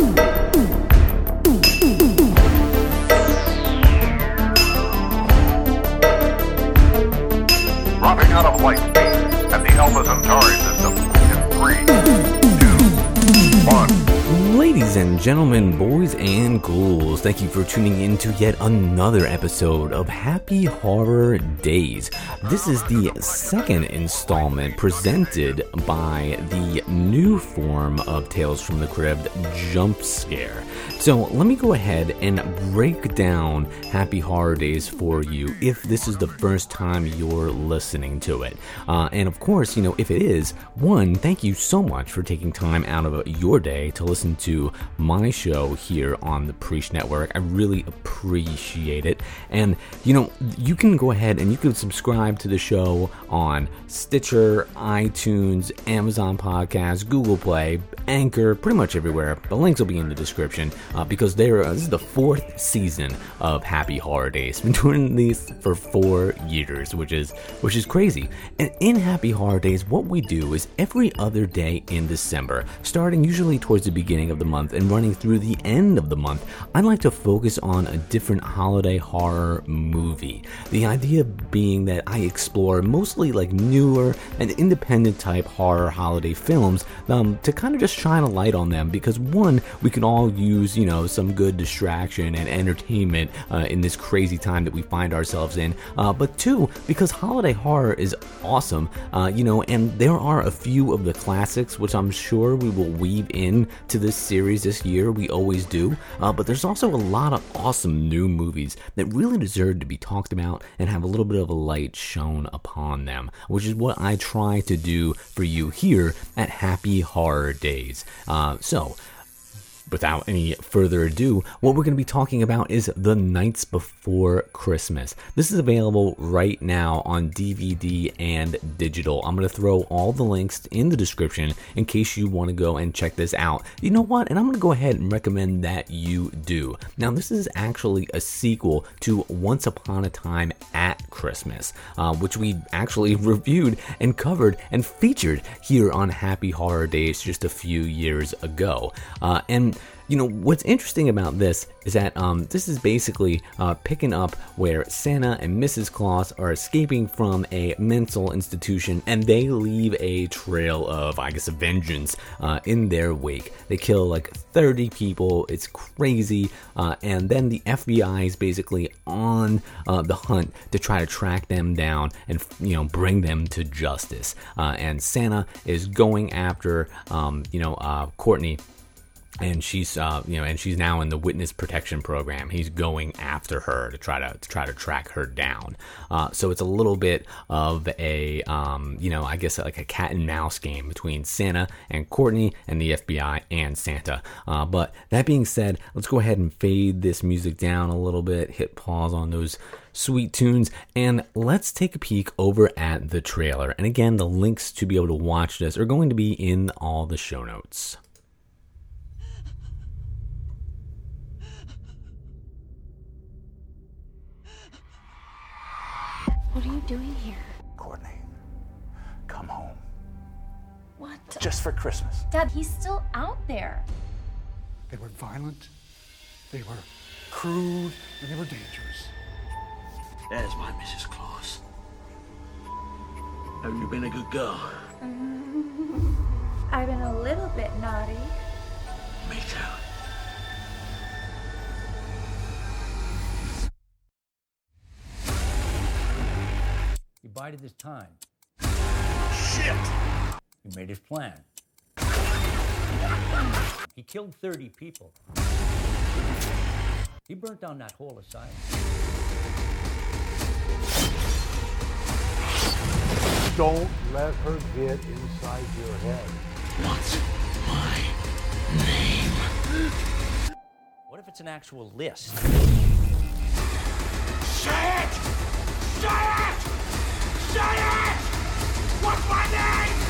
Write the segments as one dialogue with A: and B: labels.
A: Ooh. And gentlemen, boys and ghouls, thank you for tuning in to yet another episode of Happy Horror Days. This is the second installment presented by the new form of Tales from the Crypt Jump Scare. So let me go ahead and break down Happy Horror Days for you if this is the first time you're listening to it. Uh, and of course, you know, if it is, one, thank you so much for taking time out of your day to listen to my show here on the Preach Network. I really appreciate it. And, you know, you can go ahead and you can subscribe to the show on Stitcher, iTunes, Amazon Podcasts, Google Play, Anchor, pretty much everywhere. The links will be in the description uh, because uh, this is the fourth season of Happy Horror Days. Been doing these for four years, which is which is crazy. And in Happy Horror Days, what we do is every other day in December, starting usually towards the beginning of the month and running through the end of the month, I'd like to focus on a different holiday horror movie. The idea being that I explore mostly like newer and independent type horror holiday films um, to kind of just shine a light on them because one, we can all use you know some good distraction and entertainment uh, in this crazy time that we find ourselves in. Uh, but two, because holiday horror is awesome, uh, you know, and there are a few of the classics which I'm sure we will weave in to this series this year. We always do, uh, but there's also a lot of awesome new movies that really deserve to be talked about and have a little bit of a light shown upon them, which is what I try to do for you here at Happy Horror Days. Uh, so without any further ado, what we're going to be talking about is The Nights Before Christmas. This is available right now on DVD and digital. I'm going to throw all the links in the description in case you want to go and check this out. You know what? And I'm going to go ahead and recommend that you do. Now, this is actually a sequel to Once Upon a Time at Christmas, uh, which we actually reviewed and covered and featured here on Happy Horror Days just a few years ago. Uh, and you know what's interesting about this is that um, this is basically uh, picking up where Santa and Mrs. Claus are escaping from a mental institution, and they leave a trail of, I guess, vengeance uh, in their wake. They kill like 30 people. It's crazy, uh, and then the FBI is basically on uh, the hunt to try to track them down and you know bring them to justice. Uh, and Santa is going after um, you know uh, Courtney and she's uh, you know and she's now in the witness protection program. He's going after her to try to, to try to track her down. Uh, so it's a little bit of a um, you know i guess like a cat and mouse game between santa and courtney and the fbi and santa. Uh, but that being said let's go ahead and fade this music down a little bit hit pause on those sweet tunes and let's take a peek over at the trailer. And again the links to be able to watch this are going to be in all the show notes
B: What are you doing here?
C: Courtney, come home.
B: What?
C: Just for Christmas.
B: Dad, he's still out there.
D: They were violent, they were crude, and they were dangerous.
E: There's my Mrs. Claus. Have you been a good girl? Mm-hmm.
B: I've been a little bit naughty.
E: Me too.
F: Bided his time.
E: Shit!
F: He made his plan. He killed 30 people. He burnt down that whole asylum.
G: Don't let her get inside your head.
E: What's my name?
F: What if it's an actual list?
E: Say it! Say it! Say it! What's my name?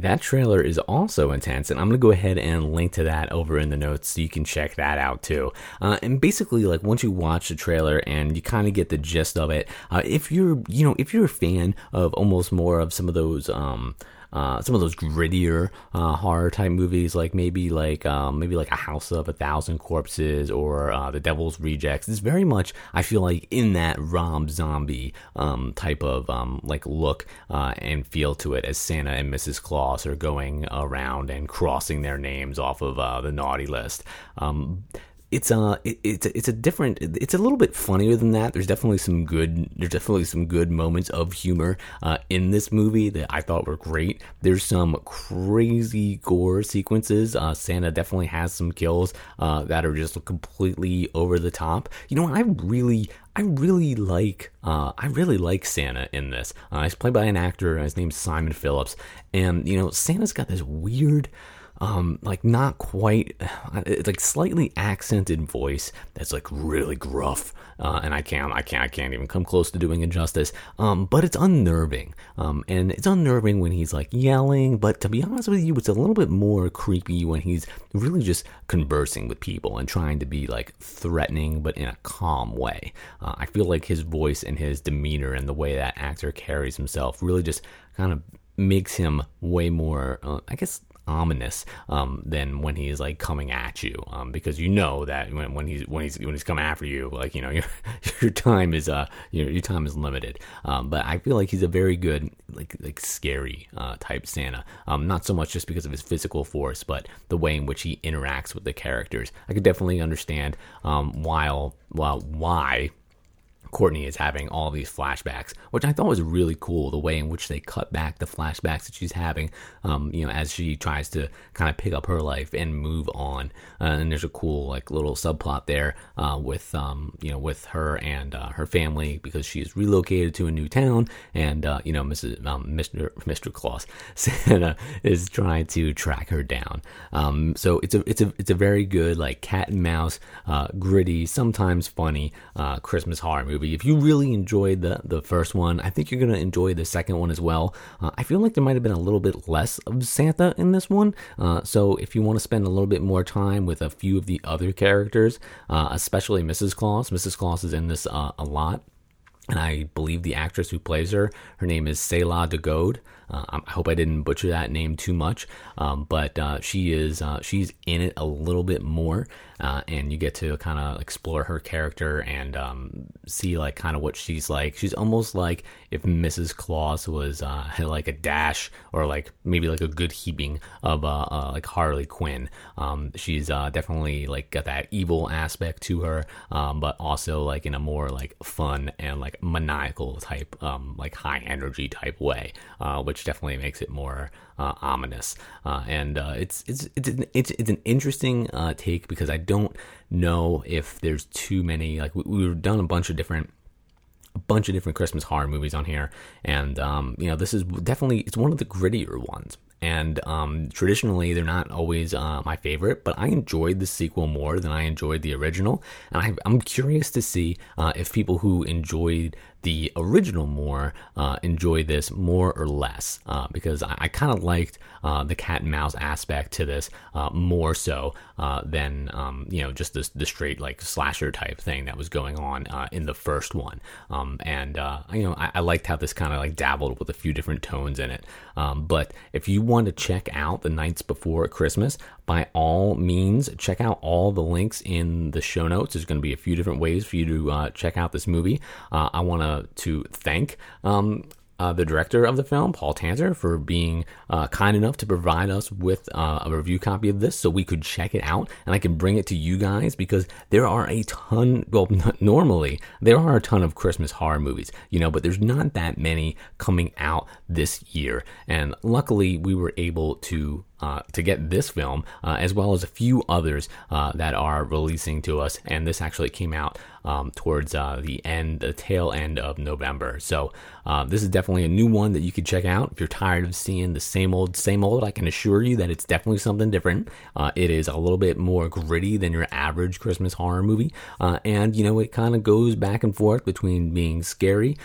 H: That
A: trailer is also intense, and I'm gonna go ahead and link to that over in the notes so you can check that out too. Uh, and basically, like once you watch the trailer and you kind of get the gist of it, uh, if you're, you know, if you're a fan of almost more of some of those, um, uh, some of those grittier uh, horror type movies, like maybe like um, maybe like a House of a Thousand Corpses or uh, The Devil's Rejects. It's very much I feel like in that Rob Zombie um, type of um, like look uh, and feel to it as Santa and Mrs. Claus are going around and crossing their names off of uh, the naughty list. It's a uh, it, it's it's a different it's a little bit funnier than that. There's definitely some good there's definitely some good moments of humor uh, in this movie that i thought were great. There's some crazy gore sequences. Uh, santa definitely has some kills uh, that are just completely over the top. You know i really I really like uh, I really like Santa in this. Uh, he's played by an actor. His name's Simon Phillips, and you know Santa's got this weird um, like not quite, it's like slightly accented voice that's like really gruff, uh, and I can't, I can't, I can't even come close to doing it justice. Um, but it's unnerving, um, and it's unnerving when he's like yelling. But to be honest with you, it's a little bit more creepy when he's really just conversing with people and trying to be like threatening, but in a calm way. Uh, I feel like his voice and his demeanor and the way that actor carries himself really just kind of makes him way more, uh, I guess, ominous um, than when he's like coming at you um, because you know that when, when he's when he's when he's coming after you like you know your, your time is uh your, your time is limited. Um, but I feel like he's a very good like like scary uh, type Santa. Um, not so much just because of his physical force but the way in which he interacts with the characters. I could definitely understand um, while while why Courtney is having all these flashbacks, which I thought was really cool. The way in which they cut back the flashbacks that she's having, um, you know, as she tries to kind of pick up her life and move on. Uh, and there's a cool like little subplot there uh, with, um, you know, with her and uh, her family because she's relocated to a new town, and uh, you know, Mrs. Um, Mr. Mr. Claus Santa is trying to track her down. Um, so it's a it's a it's a very good like cat and mouse, uh, gritty, sometimes funny uh, Christmas horror movie movie. If you really enjoyed the the first one, I think you're gonna enjoy the second one as well. Uh, I feel like there might have been a little bit less of Santa in this one, uh, so if you want to spend a little bit more time with a few of the other characters, uh, especially Mrs. Claus, Mrs. Claus is in this uh, a lot and I believe the actress who plays her, her name is Sayla de Goede. Uh, I hope I didn't butcher that name too much, um, but uh, she is uh, she's in it a little bit more, uh, and you get to kind of explore her character and um, see like kind of what she's like. She's almost like if Mrs. Claus was uh, like a dash or like maybe like a good heaping of uh, like Harley Quinn. Um, she's definitely like got that evil aspect to her, um, but also like in a more like fun and like maniacal type, um, like high energy type way, which which definitely makes it more uh, ominous. Uh, and uh, it's it's it's an, it's, it's an interesting uh, take because I don't know if there's too many. Like we, we've done a bunch of different a bunch of different Christmas horror movies on here, and um, you know this is definitely it's one of the grittier ones. And um, traditionally, they're not always uh, my favorite, but I enjoyed the sequel more than I enjoyed the original. And I, am curious to see uh, if people who enjoyed the original more uh, enjoy this more or less uh, because I, I kind of liked uh, the cat and mouse aspect to this uh, more so uh, than um, you know just the, the straight like slasher type thing that was going on uh, in the first one. Um, and you know I, I, liked how this kind of like dabbled with a few different tones in it. Um, but if you want to check out the nights before Christmas by all means check out all the links in the show notes. There's going to be a few different ways for you to check out this movie. I want to thank um, uh, the director of the film, Paul Tanzer, for being uh, kind enough to provide us with uh, a review copy of this so we could check it out. And I can bring it to you guys because there are a ton, well, normally there are a ton of Christmas horror movies, you know, but there's not that many coming out this year. And luckily, we were able to uh, to get this film, uh, as well as a few others uh, that are releasing to us. And this actually came out um, towards uh, the end, the tail end of November. So uh, this is definitely a new one that you could check out if you're tired of seeing the same old, same old. I can assure you that it's definitely something different. It is a little bit more gritty than your average Christmas horror movie, and you know it kind of goes back and forth between being scary,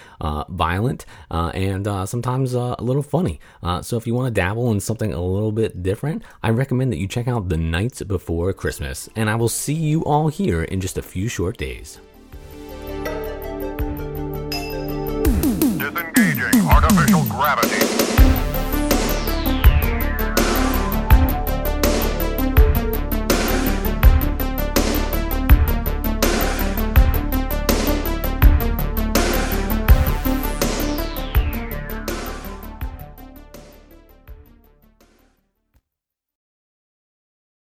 A: violent, and sometimes a little funny. so if you want to dabble in something a little bit different, I recommend that you check out The Nights Before Christmas, and I will see you all here in just a few short days.